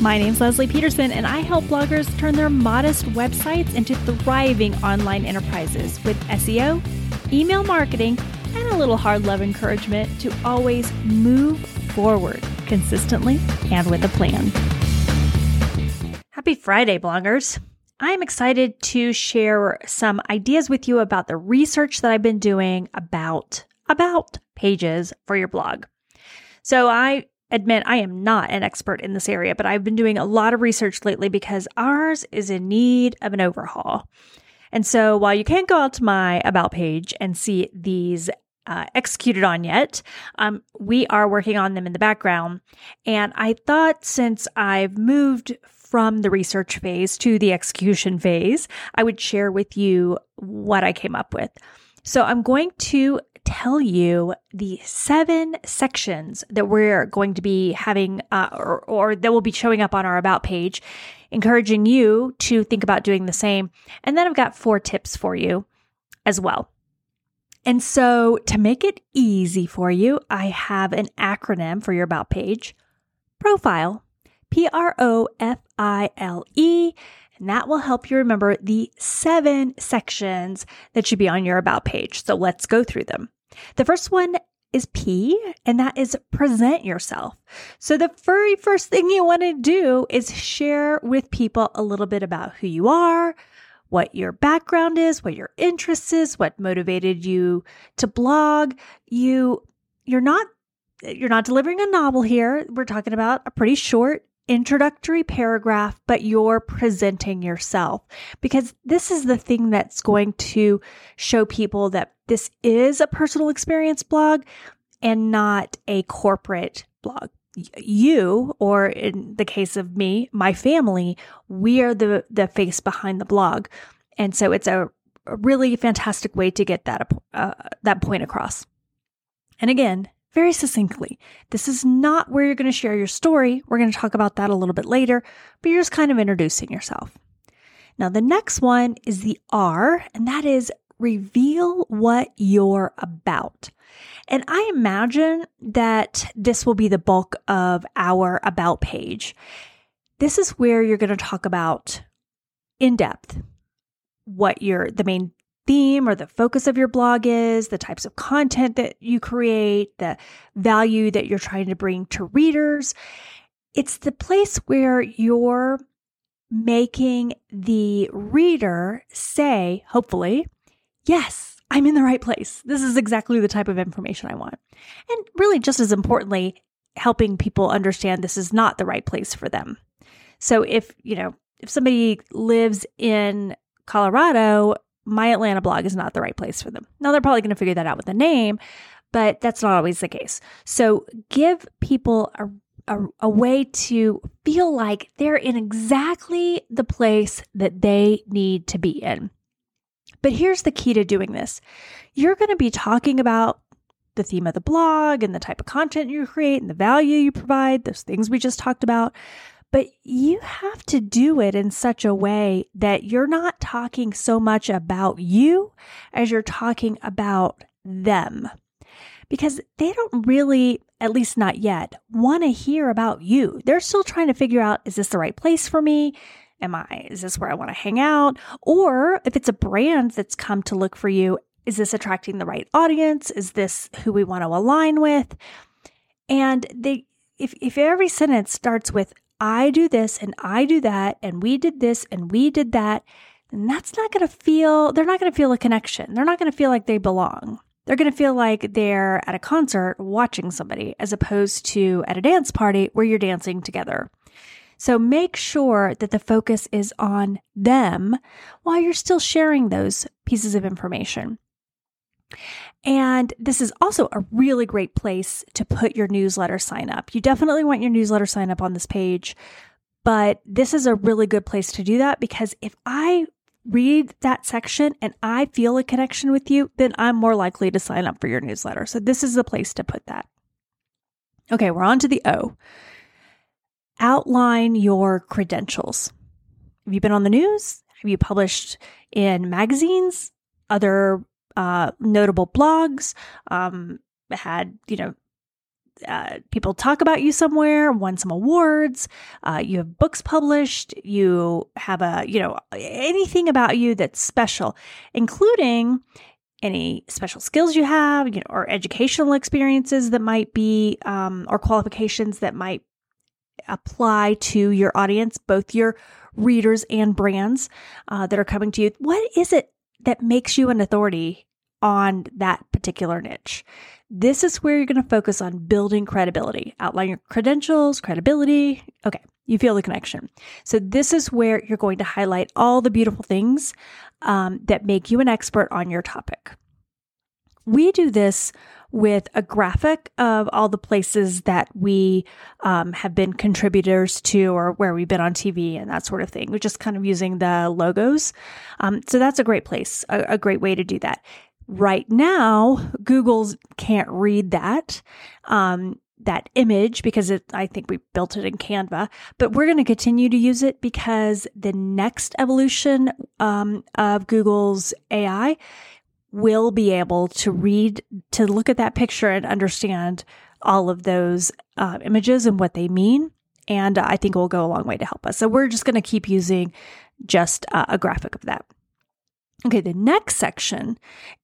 My name's Leslie Peterson, and I help bloggers turn their modest websites into thriving online enterprises with SEO, email marketing, and a little hard love encouragement to always move forward consistently and with a plan. Happy Friday, bloggers. I'm excited to share some ideas with you about the research that I've been doing about about pages for your blog. So I admit I am not an expert in this area, but I've been doing a lot of research lately because ours is in need of an overhaul. And so while you can't go out to my about page and see these uh, executed on yet, um, we are working on them in the background. And I thought since I've moved from the research phase to the execution phase, I would share with you what I came up with. So I'm going to tell you the seven sections that we're going to be having uh, or, or that will be showing up on our About page, encouraging you to think about doing the same. And then I've got four tips for you as well. And so to make it easy for you, I have an acronym for your About page profile, P R O F I L E. And that will help you remember the seven sections that should be on your About page. So let's go through them. The first one is P, and that is present yourself. So, the very first thing you want to do is share with people a little bit about who you are, what your background is, what your interests is, what motivated you to blog. You you're not you're not delivering a novel here. We're talking about a pretty short introductory paragraph, but you're presenting yourself because this is the thing that's going to show people that this is a personal experience blog and not a corporate blog. You, or in the case of me, my family, we are the, the face behind the blog. And so it's a, a really fantastic way to get that, uh, that point across. And again, very succinctly. This is not where you're going to share your story. We're going to talk about that a little bit later, but you're just kind of introducing yourself. Now, the next one is the R, and that is reveal what you're about. And I imagine that this will be the bulk of our about page. This is where you're going to talk about in depth what your the main theme or the focus of your blog is, the types of content that you create, the value that you're trying to bring to readers. It's the place where you're making the reader say, hopefully, yes, I'm in the right place. This is exactly the type of information I want. And really, just as importantly, helping people understand this is not the right place for them. So if, you know, if somebody lives in Colorado my Atlanta blog is not the right place for them. Now, they're probably going to figure that out with the name, but that's not always the case. So give people a, a, a, way to feel like they're in exactly the place that they need to be in. But here's the key to doing this you're going to be talking about the theme of the blog and the type of content you create and the value you provide, those things we just talked about. But you have to do it in such a way that you're not talking so much about you as you're talking about them. Because they don't really, at least not yet, want to hear about you. They're still trying to figure out is this the right place for me? Am I, is this where I want to hang out? Or if it's a brand that's come to look for you, is this attracting the right audience? Is this who we want to align with? And they, if, if every sentence starts with, I do this and I do that and we did this and we did that, then that's not going to feel, they're not going to feel a connection. They're not going to feel like they belong. They're going to feel like they're at a concert watching somebody as opposed to at a dance party where you're dancing together. So make sure that the focus is on them while you're still sharing those pieces of information. And this is also a really great place to put your newsletter sign up. You definitely want your newsletter sign up on this page, but this is a really good place to do that because if I read that section and I feel a connection with you, then I'm more likely to sign up for your newsletter. So this is the place to put that. Okay, we're on to the O. Outline your credentials. Have you been on the news? Have you published in magazines, other uh, notable blogs, um, had, you know, uh, people talk about you somewhere, won some awards, uh, you have books published, you have a, you know, anything about you that's special, including any special skills you have, you know, or educational experiences that might be, um, or qualifications that might apply to your audience, both your readers and brands uh, that are coming to you. What is it that makes you an authority on that particular niche? This is where you're going to focus on building credibility, outline your credentials, credibility. Okay, you feel the connection. So, this is where you're going to highlight all the beautiful things um, that make you an expert on your topic. We do this with a graphic of all the places that we um, have been contributors to or where we've been on TV and that sort of thing. We're just kind of using the logos. Um, so that's a great place, a, a great way to do that. Right now, Google's can't read that. Um, that image because it, I think we built it in Canva, but we're going to continue to use it because the next evolution um, of Google's AI will be able to read, to look at that picture and understand all of those uh, images and what they mean. And I think it will go a long way to help us. So we're just going to keep using just uh, a graphic of that. Okay, the next section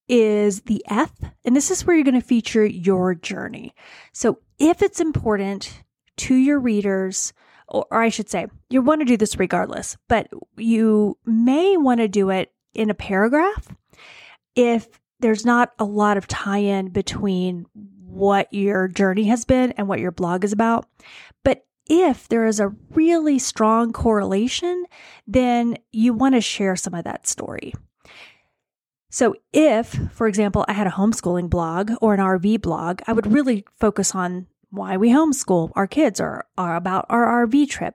is the F, and this is where you're going to feature your journey. So if it's important to your readers, or I should say, you want to do this regardless, but you may want to do it in a paragraph if there's not a lot of tie in between what your journey has been and what your blog is about. But if there is a really strong correlation, then you want to share some of that story. So, if, for example, I had a homeschooling blog or an RV blog, I would really focus on why we homeschool our kids or, or about our RV trip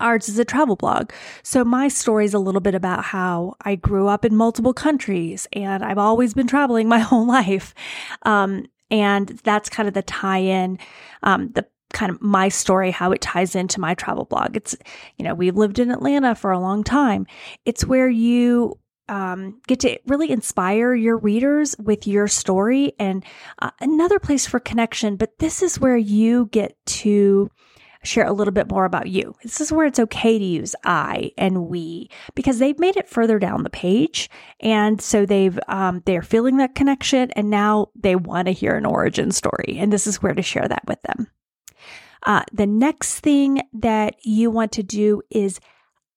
ours is a travel blog. So my story is a little bit about how I grew up in multiple countries and I've always been traveling my whole life. Um, and that's kind of the tie in, um, the kind of my story, how it ties into my travel blog. It's, you know, we've lived in Atlanta for a long time. It's where you um, get to really inspire your readers with your story and uh, another place for connection. But this is where you get to share a little bit more about you. This is where it's okay to use I and we because they've made it further down the page. And so they've, um, they're feeling that connection and now they want to hear an origin story. And this is where to share that with them. Uh, the next thing that you want to do is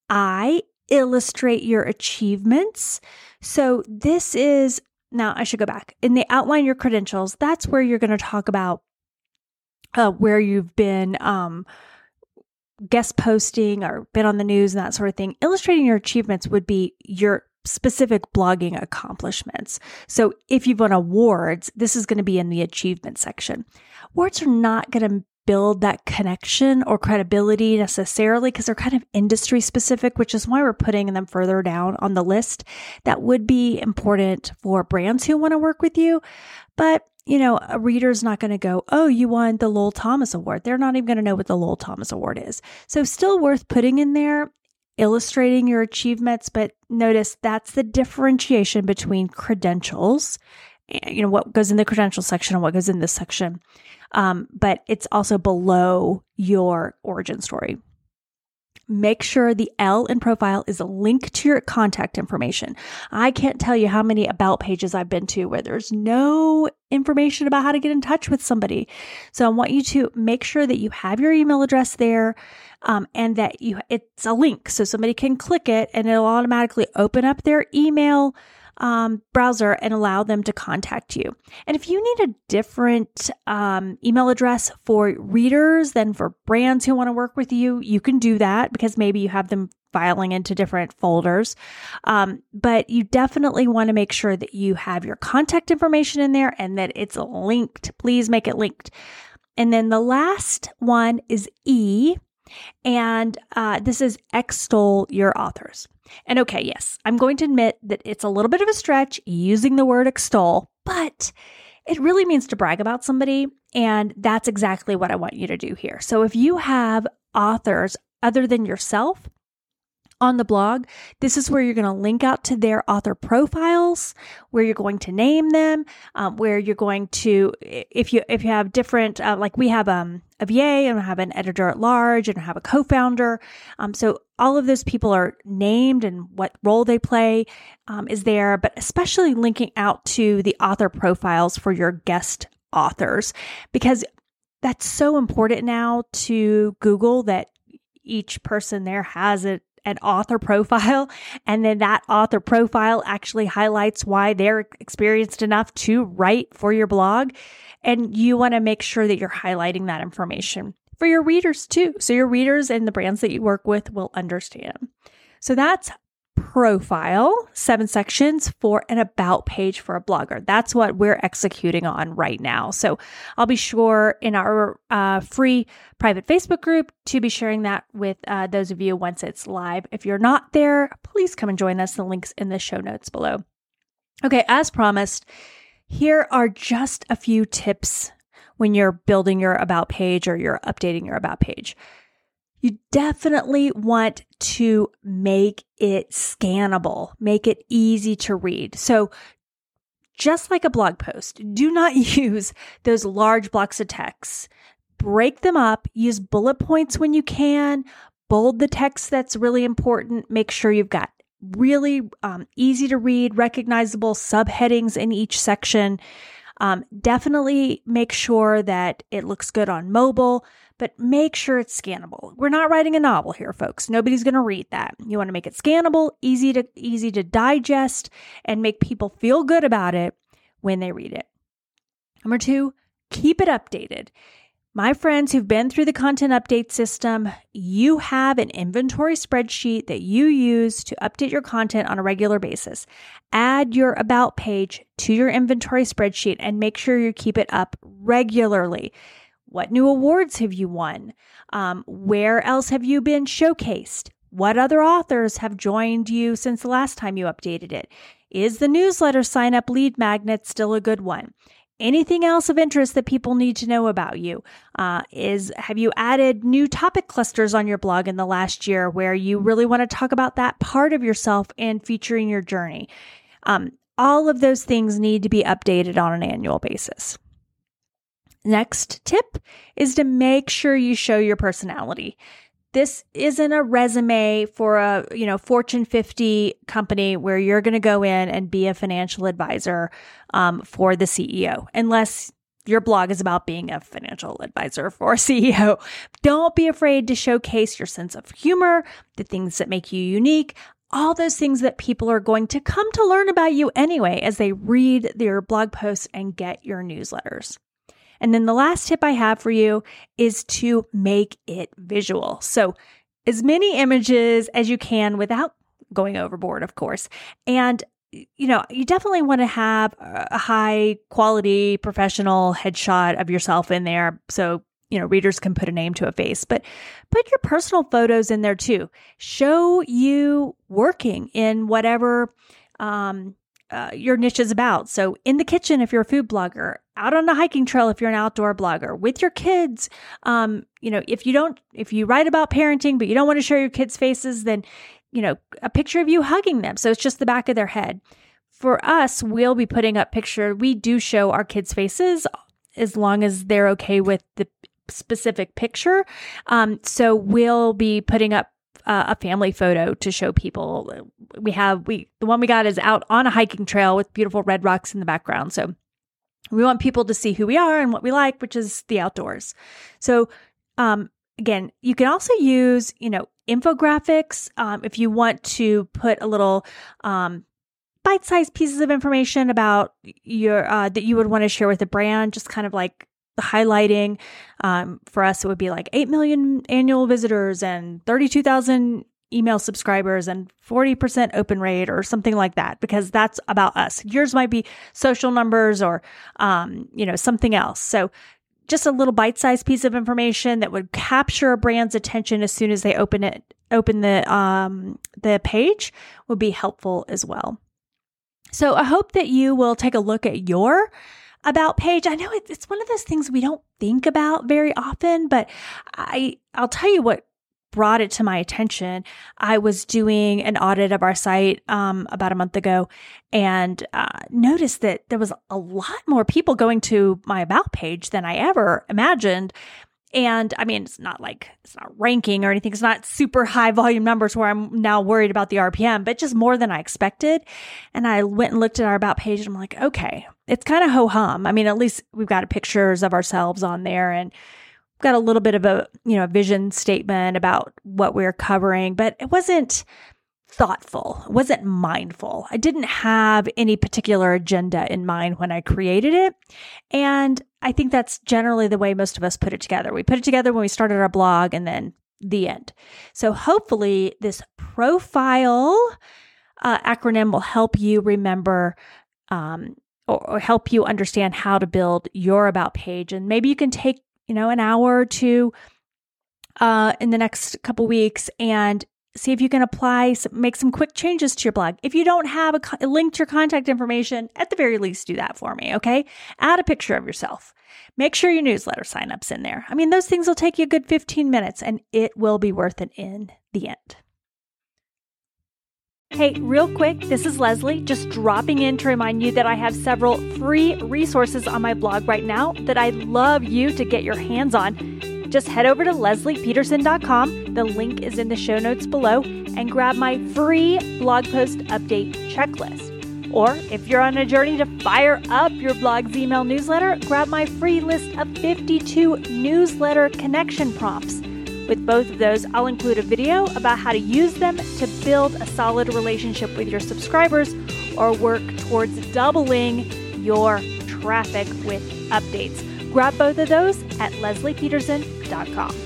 I illustrate your achievements. So this is now I should go back in the outline your credentials. That's where you're going to talk about uh, where you've been um, guest posting or been on the news and that sort of thing. Illustrating your achievements would be your specific blogging accomplishments. So if you've won awards, this is going to be in the achievement section. Awards are not going to build that connection or credibility necessarily because they're kind of industry specific, which is why we're putting them further down on the list. That would be important for brands who want to work with you. But you know, a reader's not going to go, oh, you won the Lowell Thomas Award. They're not even going to know what the Lowell Thomas Award is. So, still worth putting in there, illustrating your achievements. But notice that's the differentiation between credentials, you know, what goes in the credential section and what goes in this section. Um, but it's also below your origin story. Make sure the L in profile is a link to your contact information. I can't tell you how many about pages I've been to where there's no information about how to get in touch with somebody. So I want you to make sure that you have your email address there um, and that you it's a link so somebody can click it and it'll automatically open up their email um, browser and allow them to contact you. And if you need a different um, email address for readers than for brands who want to work with you, you can do that because maybe you have them filing into different folders. Um, but you definitely want to make sure that you have your contact information in there and that it's linked. Please make it linked. And then the last one is E, and uh, this is extol your authors. And okay, yes, I'm going to admit that it's a little bit of a stretch using the word extol, but it really means to brag about somebody. And that's exactly what I want you to do here. So if you have authors other than yourself, on the blog, this is where you're going to link out to their author profiles, where you're going to name them, um, where you're going to, if you if you have different, uh, like we have um, a VA and have an editor at large and have a co-founder, um, so all of those people are named and what role they play um, is there, but especially linking out to the author profiles for your guest authors because that's so important now to Google that each person there has a, an author profile. And then that author profile actually highlights why they're experienced enough to write for your blog. And you want to make sure that you're highlighting that information for your readers too. So your readers and the brands that you work with will understand. So that's profile, seven sections for an about page for a blogger. That's what we're executing on right now. So I'll be sure in our uh, free private Facebook group to be sharing that with uh, those of you once it's live. If you're not there, please come and join us. The links in the show notes below. Okay, as promised, here are just a few tips when you're building your about page or you're updating your about page you definitely want to make it scannable, make it easy to read. So, just like a blog post, do not use those large blocks of text. Break them up, use bullet points when you can, bold the text that's really important. Make sure you've got really um, easy to read, recognizable subheadings in each section. Um, definitely make sure that it looks good on mobile but make sure it's scannable. We're not writing a novel here, folks. Nobody's going to read that. You want to make it scannable, easy to easy to digest and make people feel good about it when they read it. Number 2, keep it updated. My friends who've been through the content update system, you have an inventory spreadsheet that you use to update your content on a regular basis. Add your about page to your inventory spreadsheet and make sure you keep it up regularly. What new awards have you won? Um, where else have you been showcased? What other authors have joined you since the last time you updated it? Is the newsletter sign up lead magnet still a good one? Anything else of interest that people need to know about you? Uh, is have you added new topic clusters on your blog in the last year where you really want to talk about that part of yourself and featuring your journey? Um, all of those things need to be updated on an annual basis. Next tip is to make sure you show your personality. This isn't a resume for a, you know, Fortune 50 company where you're going to go in and be a financial advisor um, for the CEO, unless your blog is about being a financial advisor for CEO. Don't be afraid to showcase your sense of humor, the things that make you unique, all those things that people are going to come to learn about you anyway as they read your blog posts and get your newsletters. And then the last tip I have for you is to make it visual. So, as many images as you can without going overboard, of course. And you know, you definitely want to have a high quality professional headshot of yourself in there so you know readers can put a name to a face but put your personal photos in there too show you working in whatever um, uh, your niche is about. So, in the kitchen, if you're a food blogger, out on a hiking trail, if you're an outdoor blogger, with your kids, um, you know, if you don't, if you write about parenting, but you don't want to show your kids' faces, then, you know, a picture of you hugging them. So, it's just the back of their head. For us, we'll be putting up picture. We do show our kids' faces as long as they're okay with the specific picture. Um, so, we'll be putting up uh, a family photo to show people. We have we the one we got is out on a hiking trail with beautiful red rocks in the background. So we want people to see who we are and what we like, which is the outdoors. So um, again, you can also use you know infographics um, if you want to put a little um, bite-sized pieces of information about your uh, that you would want to share with the brand, just kind of like highlighting um, for us it would be like 8 million annual visitors and 32,000 email subscribers and 40% open rate or something like that because that's about us. Yours might be social numbers or um, you know something else. So just a little bite-sized piece of information that would capture a brand's attention as soon as they open it open the um, the page would be helpful as well. So i hope that you will take a look at your about page. I know it's one of those things we don't think about very often, but I I'll tell you what brought it to my attention. I was doing an audit of our site um, about a month ago and uh, noticed that there was a lot more people going to my about page than I ever imagined. And I mean, it's not like it's not ranking or anything. It's not super high volume numbers where I'm now worried about the RPM, but just more than I expected. And I went and looked at our about page and I'm like, okay, it's kind of ho hum. I mean, at least we've got pictures of ourselves on there and got a little bit of a, you know, vision statement about what we're covering, but it wasn't thoughtful, it wasn't mindful. I didn't have any particular agenda in mind when I created it. And I think that's generally the way most of us put it together. We put it together when we started our blog and then the end. So hopefully, this profile uh, acronym will help you remember um, or, or help you understand how to build your about page. And maybe you can take, you know, an hour or two uh, in the next couple weeks and see if you can apply, some, make some quick changes to your blog. If you don't have a, a link to your contact information, at the very least, do that for me, okay? Add a picture of yourself. Make sure your newsletter signups in there. I mean, those things will take you a good 15 minutes and it will be worth it in the end. Hey, real quick, this is Leslie, just dropping in to remind you that I have several free resources on my blog right now that I'd love you to get your hands on just head over to lesliepeterson.com. The link is in the show notes below and grab my free blog post update checklist. Or if you're on a journey to fire up your blog's email newsletter, grab my free list of 52 newsletter connection prompts. With both of those, I'll include a video about how to use them to build a solid relationship with your subscribers or work towards doubling your traffic with updates. Grab both of those at lesliepeterson.com.